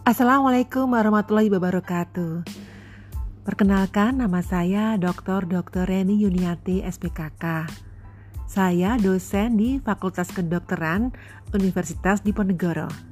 Assalamualaikum warahmatullahi wabarakatuh. Perkenalkan nama saya Dr. Dr. Reni Yuniati SPKK. Saya dosen di Fakultas Kedokteran Universitas Diponegoro.